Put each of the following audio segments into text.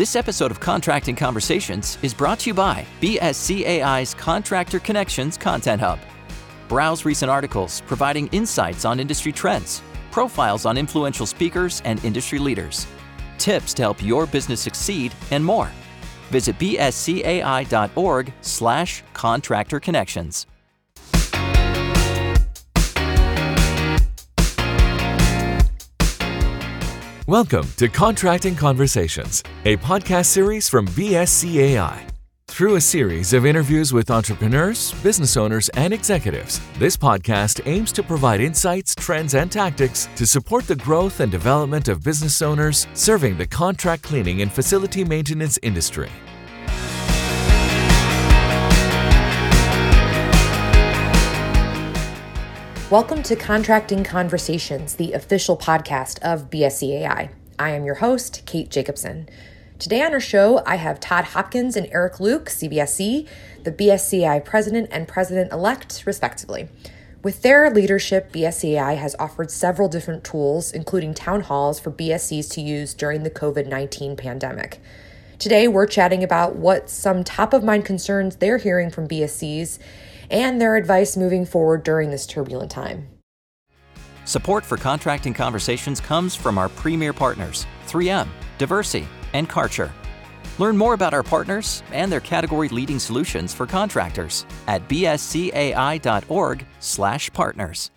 This episode of Contracting Conversations is brought to you by BSCAI's Contractor Connections Content Hub. Browse recent articles providing insights on industry trends, profiles on influential speakers and industry leaders, tips to help your business succeed, and more. Visit bscai.org slash contractor connections. Welcome to Contracting Conversations, a podcast series from BSCAI. Through a series of interviews with entrepreneurs, business owners, and executives, this podcast aims to provide insights, trends, and tactics to support the growth and development of business owners serving the contract cleaning and facility maintenance industry. Welcome to Contracting Conversations, the official podcast of BSCAI. I am your host, Kate Jacobson. Today on our show, I have Todd Hopkins and Eric Luke, CBSC, the BSCAI president and president elect, respectively. With their leadership, BSCAI has offered several different tools, including town halls for BSCs to use during the COVID 19 pandemic. Today, we're chatting about what some top of mind concerns they're hearing from BSCs and their advice moving forward during this turbulent time. Support for Contracting Conversations comes from our premier partners, 3M, Diversey, and Karcher. Learn more about our partners and their category leading solutions for contractors at bscai.org/partners.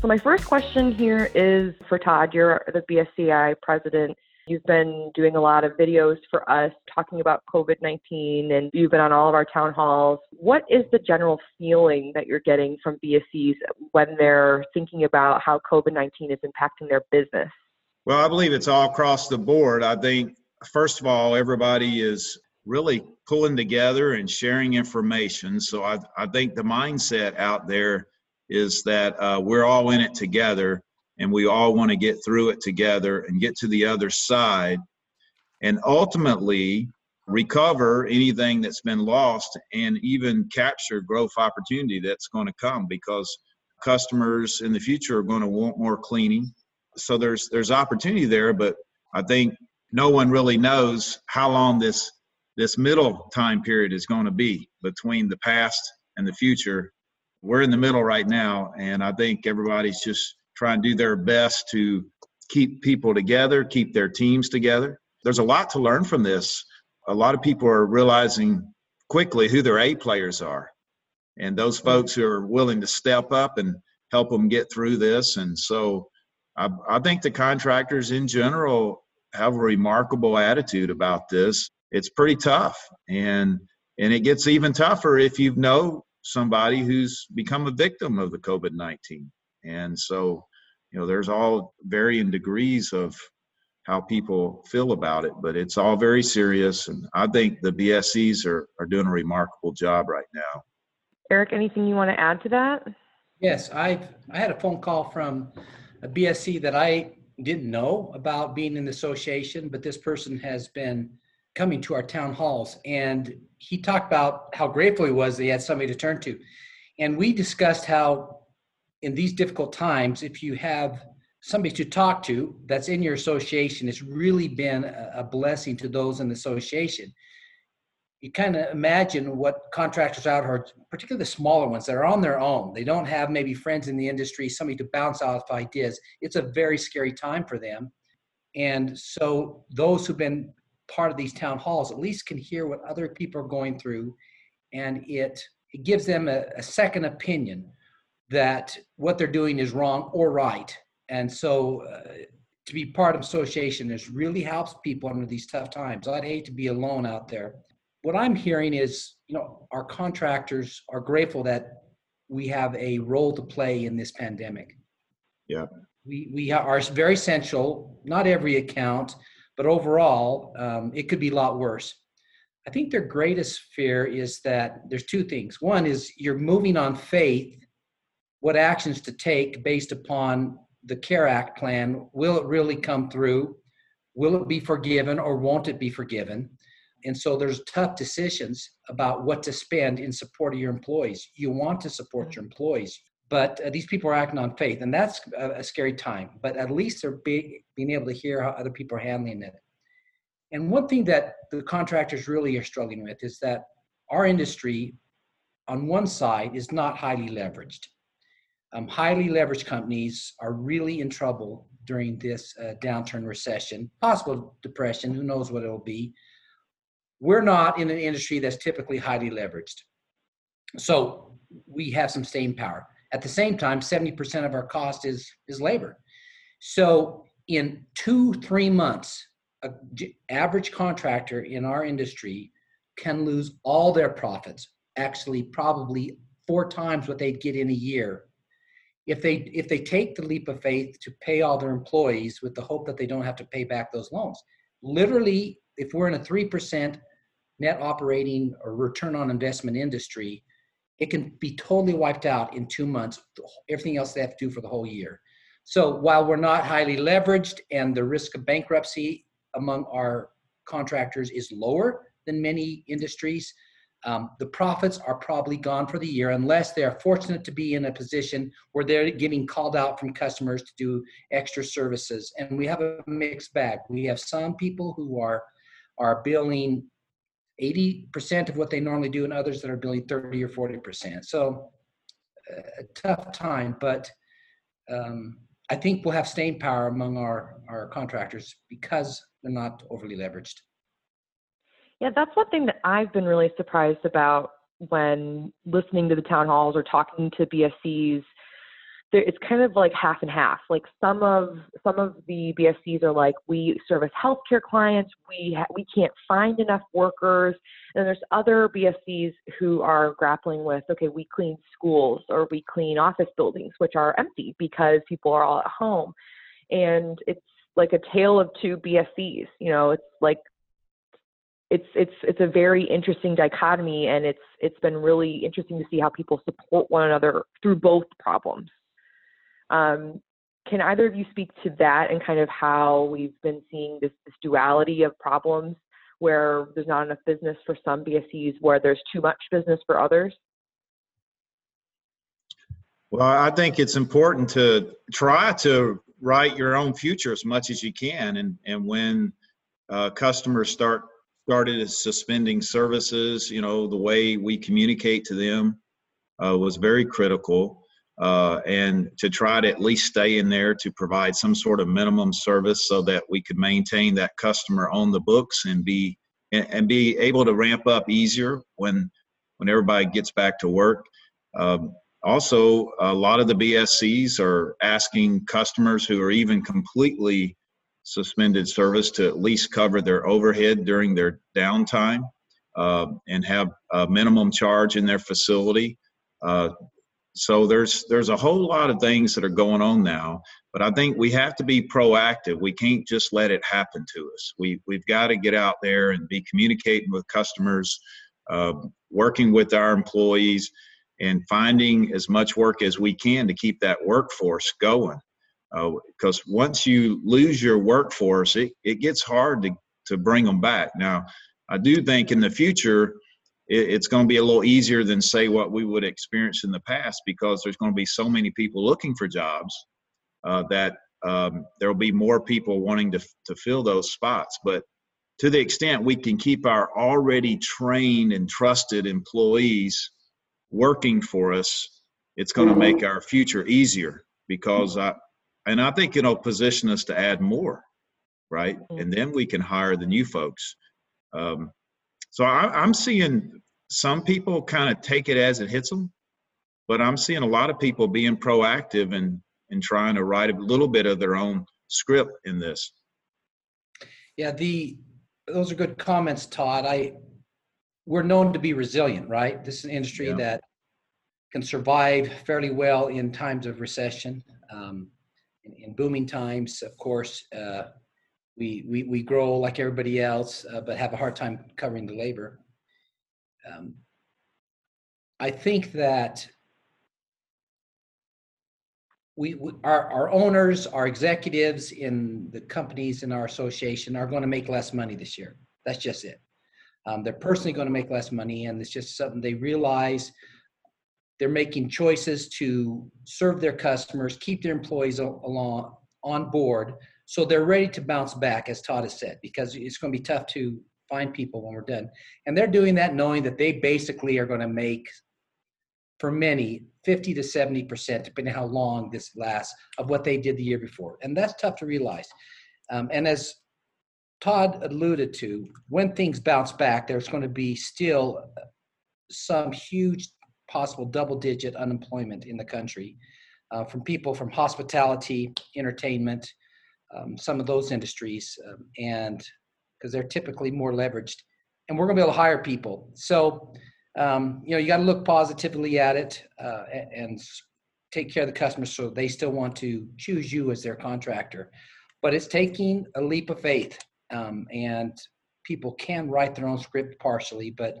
So my first question here is for Todd. You're the BSCAI president. You've been doing a lot of videos for us talking about COVID 19 and you've been on all of our town halls. What is the general feeling that you're getting from BSCs when they're thinking about how COVID 19 is impacting their business? Well, I believe it's all across the board. I think, first of all, everybody is really pulling together and sharing information. So I, I think the mindset out there is that uh, we're all in it together and we all want to get through it together and get to the other side and ultimately recover anything that's been lost and even capture growth opportunity that's going to come because customers in the future are going to want more cleaning. So there's there's opportunity there but i think no one really knows how long this this middle time period is going to be between the past and the future we're in the middle right now, and I think everybody's just trying to do their best to keep people together, keep their teams together. There's a lot to learn from this. A lot of people are realizing quickly who their A players are, and those mm-hmm. folks who are willing to step up and help them get through this. And so, I, I think the contractors in general have a remarkable attitude about this. It's pretty tough, and and it gets even tougher if you know somebody who's become a victim of the COVID 19. And so, you know, there's all varying degrees of how people feel about it, but it's all very serious. And I think the BSCs are, are doing a remarkable job right now. Eric, anything you want to add to that? Yes, I've I had a phone call from a BSC that I didn't know about being in the association, but this person has been coming to our town halls and he talked about how grateful he was that he had somebody to turn to. And we discussed how in these difficult times if you have somebody to talk to that's in your association it's really been a blessing to those in the association. You kind of imagine what contractors out here particularly the smaller ones that are on their own. They don't have maybe friends in the industry somebody to bounce off ideas. It's a very scary time for them. And so those who've been part of these town halls at least can hear what other people are going through and it it gives them a, a second opinion that what they're doing is wrong or right. And so uh, to be part of association is really helps people under these tough times. I'd hate to be alone out there. What i'm hearing is you know our contractors are grateful that we have a role to play in this pandemic. Yeah. We we are very essential not every account but overall, um, it could be a lot worse. I think their greatest fear is that there's two things. One is you're moving on faith, what actions to take based upon the CARE Act plan. Will it really come through? Will it be forgiven or won't it be forgiven? And so there's tough decisions about what to spend in support of your employees. You want to support your employees. But uh, these people are acting on faith, and that's a, a scary time. But at least they're be, being able to hear how other people are handling it. And one thing that the contractors really are struggling with is that our industry, on one side, is not highly leveraged. Um, highly leveraged companies are really in trouble during this uh, downturn recession, possible depression, who knows what it'll be. We're not in an industry that's typically highly leveraged. So we have some staying power. At the same time, 70% of our cost is, is labor. So in two, three months, an average contractor in our industry can lose all their profits, actually probably four times what they'd get in a year if they if they take the leap of faith to pay all their employees with the hope that they don't have to pay back those loans literally if we're in a 3% net operating or return on investment industry it can be totally wiped out in two months everything else they have to do for the whole year so while we're not highly leveraged and the risk of bankruptcy among our contractors is lower than many industries um, the profits are probably gone for the year unless they are fortunate to be in a position where they're getting called out from customers to do extra services. And we have a mixed bag. We have some people who are are billing 80% of what they normally do, and others that are billing 30 or 40%. So a tough time, but um, I think we'll have staying power among our, our contractors because they're not overly leveraged. Yeah, that's one thing that I've been really surprised about when listening to the town halls or talking to BSCs. It's kind of like half and half. Like some of some of the BSCs are like, we service healthcare clients, we ha- we can't find enough workers, and there's other BSCs who are grappling with, okay, we clean schools or we clean office buildings which are empty because people are all at home, and it's like a tale of two BSCs. You know, it's like it's it's it's a very interesting dichotomy and it's it's been really interesting to see how people support one another through both problems um, can either of you speak to that and kind of how we've been seeing this, this duality of problems where there's not enough business for some bscs where there's too much business for others well i think it's important to try to write your own future as much as you can and and when uh, customers start started suspending services. You know, the way we communicate to them uh, was very critical. Uh, and to try to at least stay in there to provide some sort of minimum service so that we could maintain that customer on the books and be and, and be able to ramp up easier when when everybody gets back to work. Um, also, a lot of the BSCs are asking customers who are even completely suspended service to at least cover their overhead during their downtime uh, and have a minimum charge in their facility. Uh, so there's there's a whole lot of things that are going on now, but I think we have to be proactive. We can't just let it happen to us. We we've got to get out there and be communicating with customers, uh, working with our employees, and finding as much work as we can to keep that workforce going because uh, once you lose your workforce, it, it gets hard to, to bring them back. Now, I do think in the future, it, it's going to be a little easier than, say, what we would experience in the past because there's going to be so many people looking for jobs uh, that um, there will be more people wanting to, to fill those spots. But to the extent we can keep our already trained and trusted employees working for us, it's going to make our future easier because I, and I think it'll position us to add more, right? Mm-hmm. And then we can hire the new folks. Um, so I, am seeing some people kind of take it as it hits them, but I'm seeing a lot of people being proactive and and trying to write a little bit of their own script in this. Yeah, the those are good comments, Todd. I we're known to be resilient, right? This is an industry yeah. that can survive fairly well in times of recession. Um, in, in booming times, of course, uh, we, we, we grow like everybody else, uh, but have a hard time covering the labor. Um, I think that we, we, our, our owners, our executives in the companies in our association are going to make less money this year. That's just it. Um, they're personally going to make less money, and it's just something they realize they're making choices to serve their customers, keep their employees along on board, so they're ready to bounce back, as Todd has said, because it's going to be tough to find people when we're done. And they're doing that knowing that they basically are going to make, for many, 50 to 70%, depending on how long this lasts, of what they did the year before. And that's tough to realize. Um, and as Todd alluded to, when things bounce back, there's going to be still some huge possible double digit unemployment in the country uh, from people from hospitality, entertainment, um, some of those industries, um, and because they're typically more leveraged. And we're going to be able to hire people. So, um, you know, you got to look positively at it uh, and take care of the customers so they still want to choose you as their contractor. But it's taking a leap of faith, um, and people can write their own script partially, but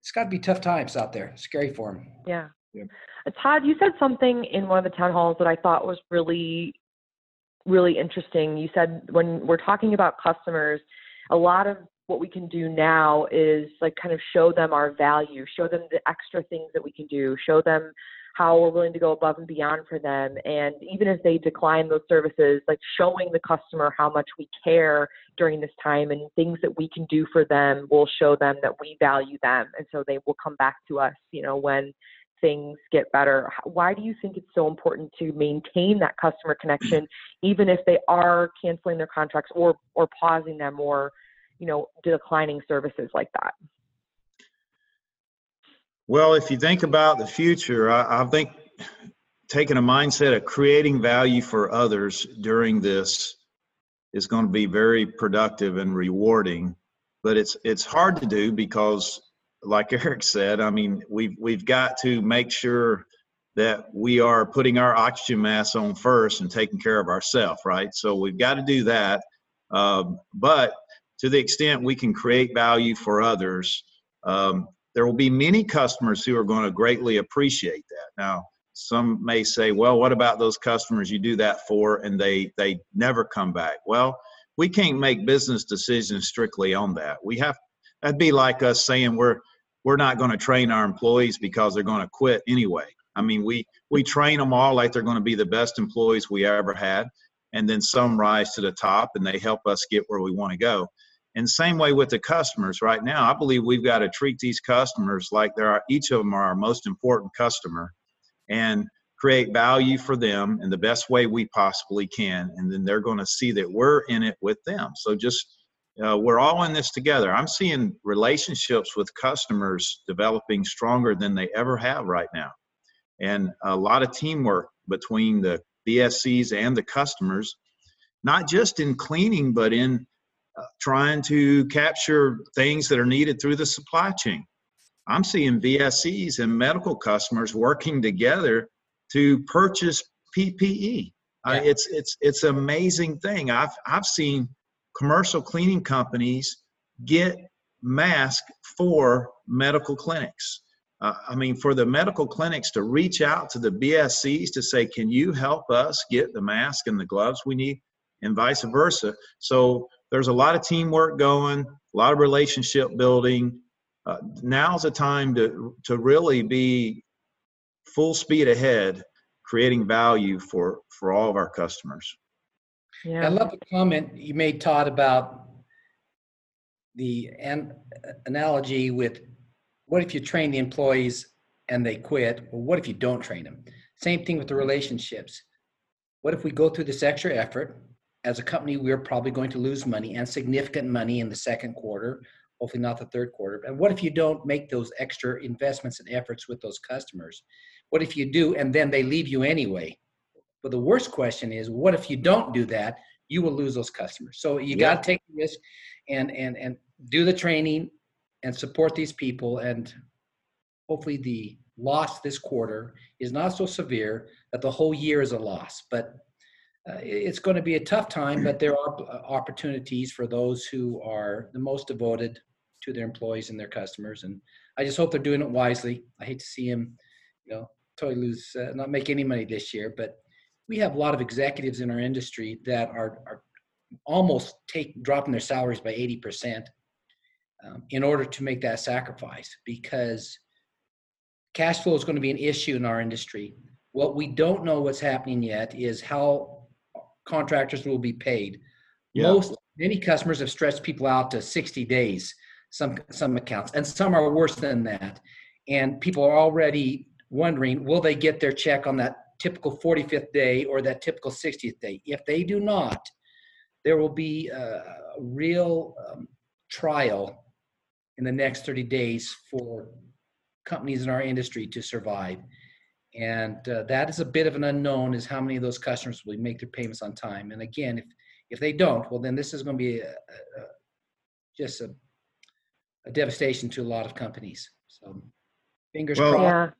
it's got to be tough times out there. Scary for them. Yeah. yeah. Uh, Todd, you said something in one of the town halls that I thought was really, really interesting. You said when we're talking about customers, a lot of what we can do now is like kind of show them our value, show them the extra things that we can do, show them how we're willing to go above and beyond for them. And even if they decline those services, like showing the customer how much we care during this time and things that we can do for them will show them that we value them. And so they will come back to us, you know, when things get better. Why do you think it's so important to maintain that customer connection, even if they are canceling their contracts or, or pausing them or, you know, declining services like that? Well, if you think about the future, I, I think taking a mindset of creating value for others during this is going to be very productive and rewarding. But it's it's hard to do because, like Eric said, I mean we've we've got to make sure that we are putting our oxygen mask on first and taking care of ourselves, right? So we've got to do that. Um, but to the extent we can create value for others, um, there will be many customers who are going to greatly appreciate that. Now, some may say, well, what about those customers you do that for and they they never come back? Well, we can't make business decisions strictly on that. We have that'd be like us saying we're we're not going to train our employees because they're going to quit anyway. I mean, we we train them all like they're going to be the best employees we ever had, and then some rise to the top and they help us get where we want to go. And same way with the customers right now, I believe we've got to treat these customers like they're each of them are our most important customer and create value for them in the best way we possibly can. And then they're going to see that we're in it with them. So just uh, we're all in this together. I'm seeing relationships with customers developing stronger than they ever have right now. And a lot of teamwork between the BSCs and the customers, not just in cleaning, but in trying to capture things that are needed through the supply chain. I'm seeing BSCs and medical customers working together to purchase PPE. Yeah. Uh, it's it's it's an amazing thing. I've I've seen commercial cleaning companies get masks for medical clinics. Uh, I mean, for the medical clinics to reach out to the BSCs to say, "Can you help us get the mask and the gloves we need?" and vice versa. So there's a lot of teamwork going, a lot of relationship building. Uh, now's the time to to really be full speed ahead, creating value for for all of our customers. Yeah. I love the comment you made, Todd, about the an- analogy with what if you train the employees and they quit? Well, what if you don't train them? Same thing with the relationships. What if we go through this extra effort? as a company, we're probably going to lose money and significant money in the second quarter, hopefully not the third quarter. And what if you don't make those extra investments and efforts with those customers? What if you do and then they leave you anyway? But the worst question is, what if you don't do that? You will lose those customers. So you yeah. got to take the risk and and and do the training and support these people. And hopefully, the loss this quarter is not so severe that the whole year is a loss. But uh, it's going to be a tough time, but there are uh, opportunities for those who are the most devoted to their employees and their customers. And I just hope they're doing it wisely. I hate to see them, you know, totally lose, uh, not make any money this year. But we have a lot of executives in our industry that are, are almost take dropping their salaries by 80% um, in order to make that sacrifice because cash flow is going to be an issue in our industry. What we don't know what's happening yet is how contractors will be paid. Yeah. Most many customers have stretched people out to 60 days, some some accounts, and some are worse than that. And people are already wondering, will they get their check on that typical 45th day or that typical 60th day? If they do not, there will be a real um, trial in the next 30 days for companies in our industry to survive. And uh, that is a bit of an unknown is how many of those customers will make their payments on time. And again, if, if they don't, well, then this is going to be a, a, just a, a, devastation to a lot of companies. So fingers well, crossed. Yeah.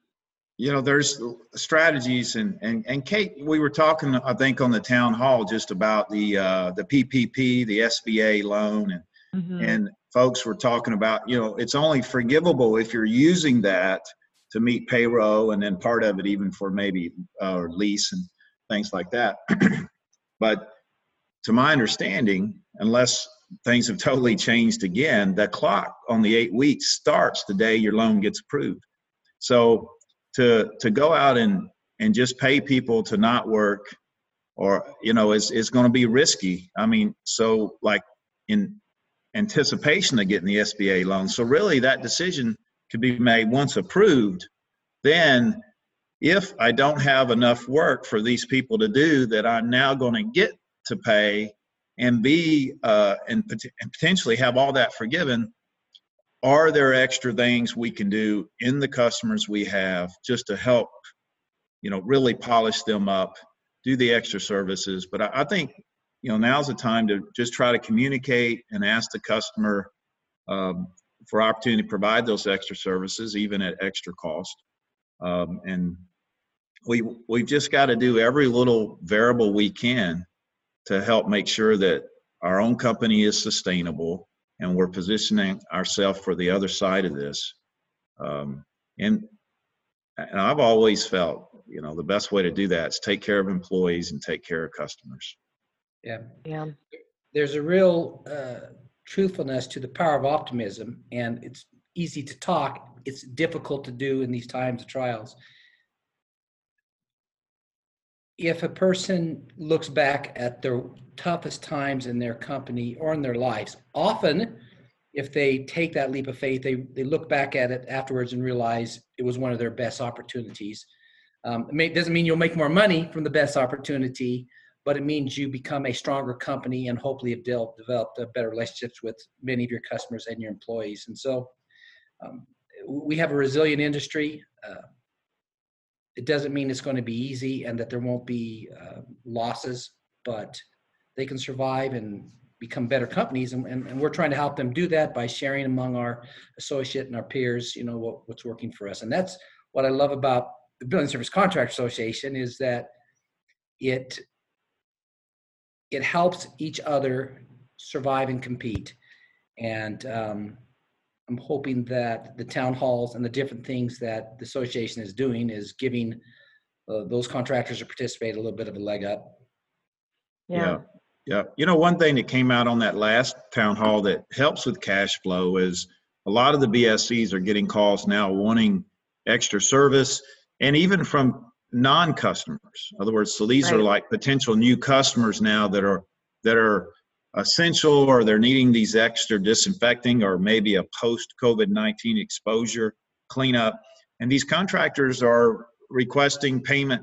You know, there's strategies and, and, and Kate, we were talking, I think on the town hall just about the, uh, the PPP, the SBA loan and, mm-hmm. and folks were talking about, you know, it's only forgivable if you're using that to meet payroll and then part of it even for maybe uh, lease and things like that. but to my understanding, unless things have totally changed again, the clock on the eight weeks starts the day your loan gets approved. So to to go out and and just pay people to not work or you know is is going to be risky. I mean, so like in anticipation of getting the SBA loan. So really that decision could be made once approved. Then if I don't have enough work for these people to do that I'm now going to get to pay and be uh, and, pot- and potentially have all that forgiven, are there extra things we can do in the customers we have just to help, you know, really polish them up, do the extra services? But I, I think you know now's the time to just try to communicate and ask the customer um, for opportunity to provide those extra services even at extra cost um, and we we've just got to do every little variable we can to help make sure that our own company is sustainable and we're positioning ourselves for the other side of this um, and and I've always felt you know the best way to do that is take care of employees and take care of customers yeah. Yeah. There's a real uh, truthfulness to the power of optimism, and it's easy to talk. It's difficult to do in these times of trials. If a person looks back at their toughest times in their company or in their lives, often if they take that leap of faith, they, they look back at it afterwards and realize it was one of their best opportunities. Um, it may, doesn't mean you'll make more money from the best opportunity, but it means you become a stronger company and hopefully have developed better relationships with many of your customers and your employees. And so um, we have a resilient industry. Uh, it doesn't mean it's going to be easy and that there won't be uh, losses, but they can survive and become better companies. And, and, and, we're trying to help them do that by sharing among our associate and our peers, you know, what, what's working for us. And that's what I love about the Building Service Contract Association is that it it helps each other survive and compete. And um, I'm hoping that the town halls and the different things that the association is doing is giving uh, those contractors who participate a little bit of a leg up. Yeah. yeah. Yeah. You know, one thing that came out on that last town hall that helps with cash flow is a lot of the BSCs are getting calls now wanting extra service and even from non-customers. In other words, so these right. are like potential new customers now that are that are essential or they're needing these extra disinfecting or maybe a post COVID-19 exposure cleanup. And these contractors are requesting payment,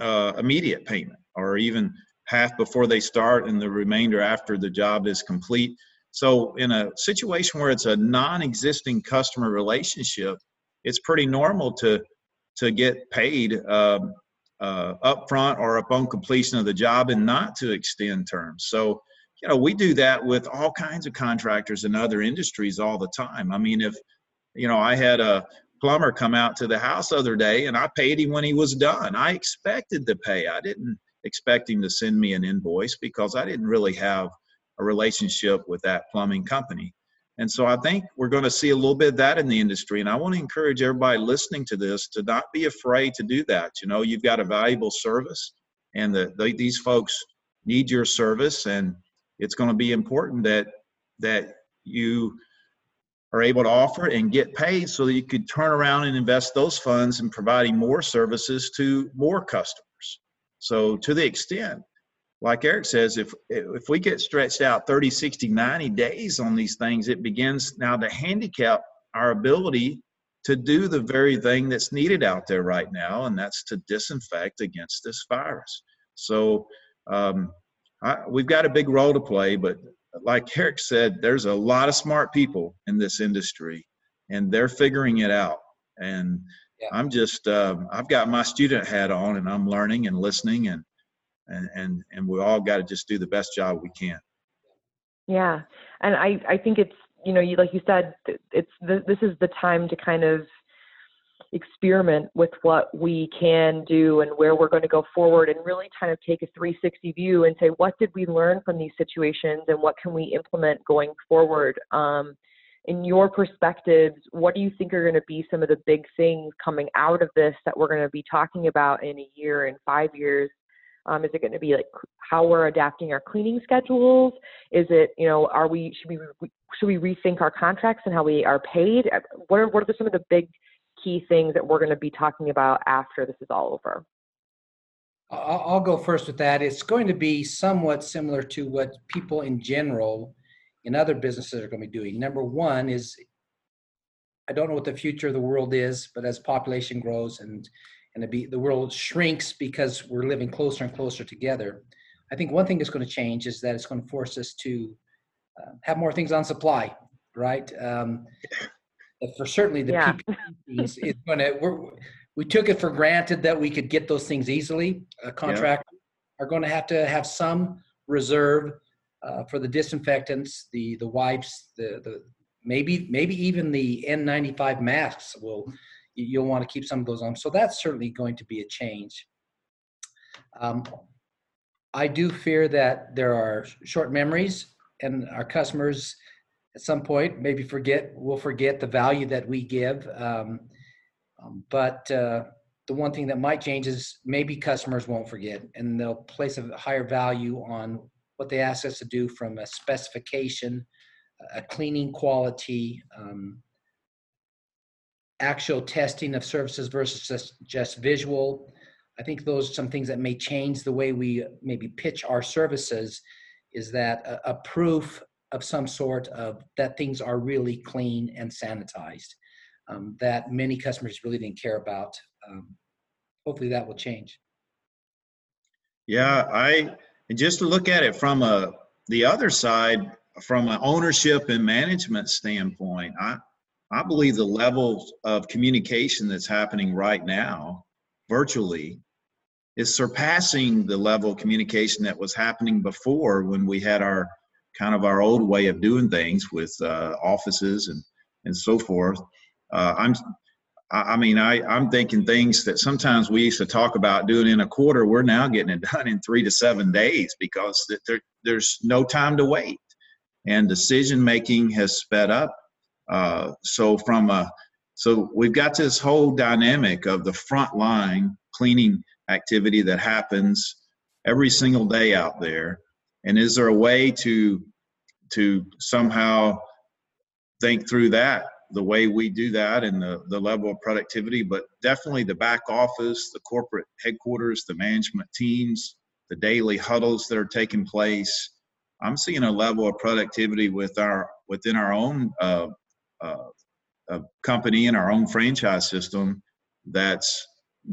uh, immediate payment, or even half before they start and the remainder after the job is complete. So in a situation where it's a non-existing customer relationship, it's pretty normal to to get paid um, uh, upfront or upon completion of the job and not to extend terms. So, you know, we do that with all kinds of contractors in other industries all the time. I mean, if, you know, I had a plumber come out to the house the other day and I paid him when he was done. I expected to pay. I didn't expect him to send me an invoice because I didn't really have a relationship with that plumbing company. And so I think we're going to see a little bit of that in the industry. And I want to encourage everybody listening to this to not be afraid to do that. You know, you've got a valuable service, and the, the, these folks need your service, and it's going to be important that that you are able to offer and get paid so that you could turn around and invest those funds in providing more services to more customers. So to the extent, like Eric says, if if we get stretched out 30, 60, 90 days on these things, it begins now to handicap our ability to do the very thing that's needed out there right now, and that's to disinfect against this virus. So um, I, we've got a big role to play, but like Eric said, there's a lot of smart people in this industry, and they're figuring it out. And yeah. I'm just, uh, I've got my student hat on, and I'm learning and listening, and and and and we all got to just do the best job we can. Yeah, and I I think it's you know you like you said it's this is the time to kind of experiment with what we can do and where we're going to go forward and really kind of take a 360 view and say what did we learn from these situations and what can we implement going forward um, in your perspectives what do you think are going to be some of the big things coming out of this that we're going to be talking about in a year and five years um, is it going to be like how we're adapting our cleaning schedules? Is it, you know, are we should we should we rethink our contracts and how we are paid? What are what are some of the big key things that we're going to be talking about after this is all over? I'll go first with that. It's going to be somewhat similar to what people in general in other businesses are going to be doing. Number one is I don't know what the future of the world is, but as population grows and and be, the world shrinks because we're living closer and closer together. I think one thing that's going to change is that it's going to force us to uh, have more things on supply, right? Um, for certainly the yeah. PPE is going to. We're, we took it for granted that we could get those things easily. A contract yeah. are going to have to have some reserve uh, for the disinfectants, the the wipes, the the maybe maybe even the N95 masks will you'll want to keep some of those on. So that's certainly going to be a change. Um, I do fear that there are short memories and our customers at some point maybe forget we'll forget the value that we give um, um, but uh, the one thing that might change is maybe customers won't forget and they'll place a higher value on what they ask us to do from a specification a cleaning quality um, actual testing of services versus just, just visual. I think those are some things that may change the way we maybe pitch our services is that a, a proof of some sort of that things are really clean and sanitized um, that many customers really didn't care about. Um, hopefully that will change. Yeah, I and just to look at it from a the other side, from an ownership and management standpoint, I I believe the level of communication that's happening right now, virtually, is surpassing the level of communication that was happening before when we had our kind of our old way of doing things with uh, offices and and so forth. Uh, I'm, I mean, I I'm thinking things that sometimes we used to talk about doing in a quarter. We're now getting it done in three to seven days because there, there's no time to wait, and decision making has sped up uh, so from a so we've got this whole dynamic of the front line cleaning activity that happens every single day out there. And is there a way to to somehow think through that the way we do that and the, the level of productivity, but definitely the back office, the corporate headquarters, the management teams, the daily huddles that are taking place. I'm seeing a level of productivity with our within our own uh, uh, a company in our own franchise system that's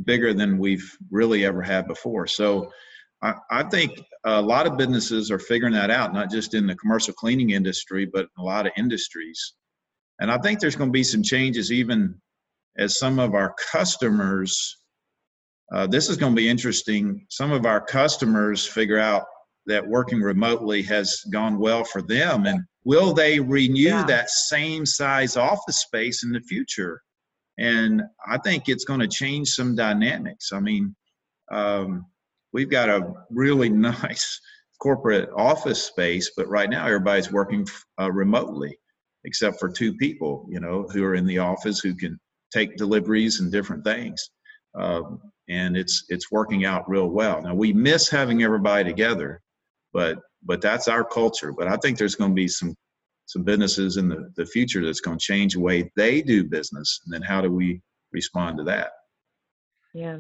bigger than we've really ever had before. So I, I, think a lot of businesses are figuring that out, not just in the commercial cleaning industry, but in a lot of industries. And I think there's going to be some changes even as some of our customers. Uh, this is going to be interesting. Some of our customers figure out that working remotely has gone well for them and will they renew yeah. that same size office space in the future and i think it's going to change some dynamics i mean um, we've got a really nice corporate office space but right now everybody's working uh, remotely except for two people you know who are in the office who can take deliveries and different things um, and it's it's working out real well now we miss having everybody together but but that's our culture. But I think there's going to be some some businesses in the, the future that's going to change the way they do business. And then how do we respond to that? Yeah.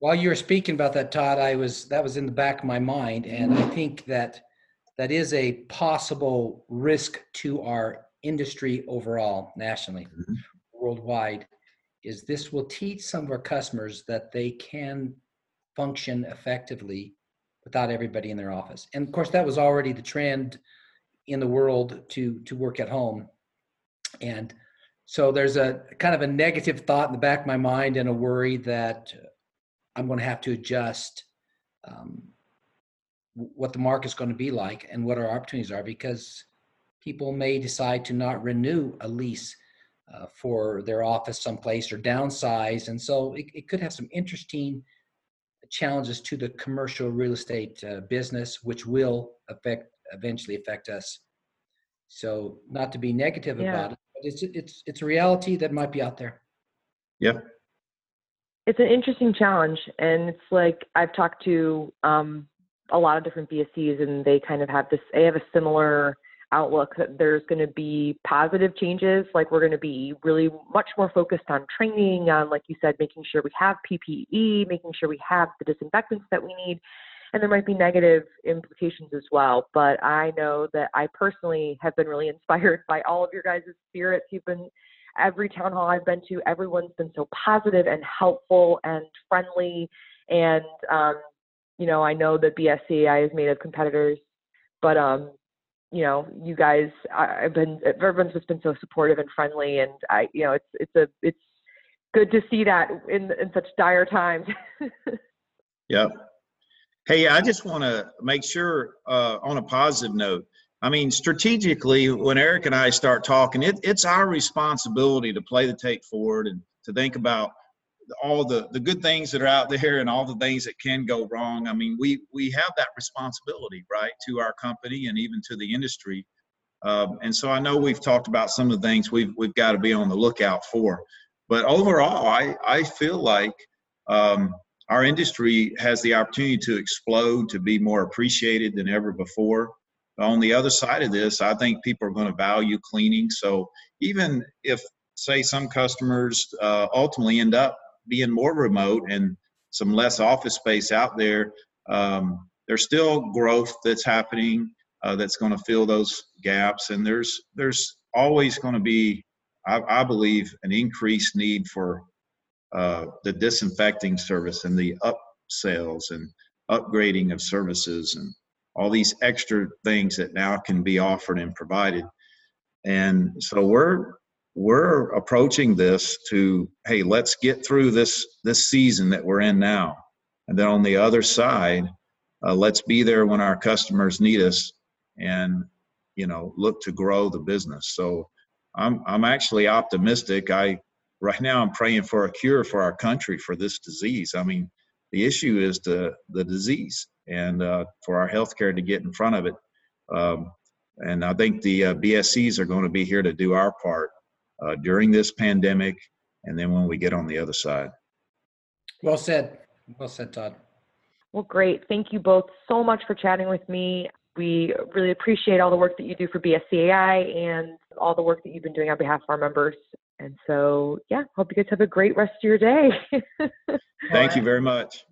While you were speaking about that, Todd, I was that was in the back of my mind, and I think that that is a possible risk to our industry overall, nationally, mm-hmm. worldwide. Is this will teach some of our customers that they can function effectively without everybody in their office. And of course, that was already the trend in the world to to work at home. And so there's a kind of a negative thought in the back of my mind and a worry that I'm going to have to adjust um, what the market's going to be like and what our opportunities are because people may decide to not renew a lease uh, for their office someplace or downsize. And so it, it, could have some interesting challenges to the commercial real estate uh, business, which will affect eventually affect us. So not to be negative yeah. about it, but it's it's it's a reality that might be out there. Yeah. It's an interesting challenge, and it's like I've talked to um, a lot of different BSCs, and they kind of have this. They have a similar outlook that there's going to be positive changes. Like we're going to be really much more focused on training, on like you said, making sure we have PPE, making sure we have the disinfectants that we need. And there might be negative implications as well. But I know that I personally have been really inspired by all of your guys' spirits. You've been every town hall I've been to, everyone's been so positive and helpful and friendly. And um, you know, I know that BSCAI is made of competitors, but um, you know, you guys, I, I've been, everyone's just been so supportive and friendly, and I, you know, it's it's a it's good to see that in in such dire times. yep. Hey, I just want to make sure uh, on a positive note. I mean, strategically, when Eric and I start talking, it, it's our responsibility to play the tape forward and to think about all the the good things that are out there and all the things that can go wrong. I mean we we have that responsibility right to our company and even to the industry. Um, and so i know we've talked about some of the things we've we've got to be on the lookout for. But overall i i feel like um, our industry has the opportunity to explode to be more appreciated than ever before on the other side of this i think people are going to value cleaning. So even if say some customers uh, ultimately end up being more remote and some less office space out there, um, there's still growth that's happening uh, that's going to fill those gaps, and there's there's always going to be, I, I, believe, an increased need for uh, the disinfecting service and the upsells and upgrading of services and all these extra things that now can be offered and provided. And so we're we're approaching this to hey let's get through this this season that we're in now. And then on the other side uh, let's be there when our customers need us and you know look to grow the business. So i'm i'm actually optimistic. I right now i'm praying for a cure for our country for this disease. I mean the issue is the the disease and uh, for our healthcare to get in front of it um, and i think the uh, bscs are going to be here to do our part uh, during this pandemic and then when we get on the other side. Well said. Well said, Todd. Well, great. Thank you both so much for chatting with me. We really appreciate all the work that you do for BSCAI and all the work that you've been doing on behalf of our members. And so, yeah, hope you guys have a great rest of your day. Thank you very much.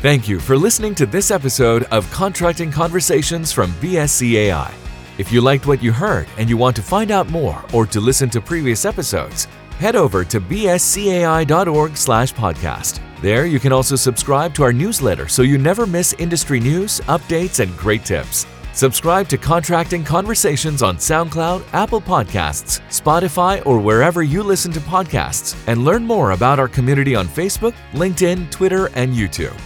Thank you for listening to this episode of Contracting Conversations from BSCAI. If you liked what you heard and you want to find out more or to listen to previous episodes, head over to bscai.org/podcast. There you can also subscribe to our newsletter so you never miss industry news, updates, and great tips. Subscribe to Contracting Conversations on SoundCloud, Apple Podcasts, Spotify, or wherever you listen to podcasts, and learn more about our community on Facebook, LinkedIn, Twitter, and YouTube.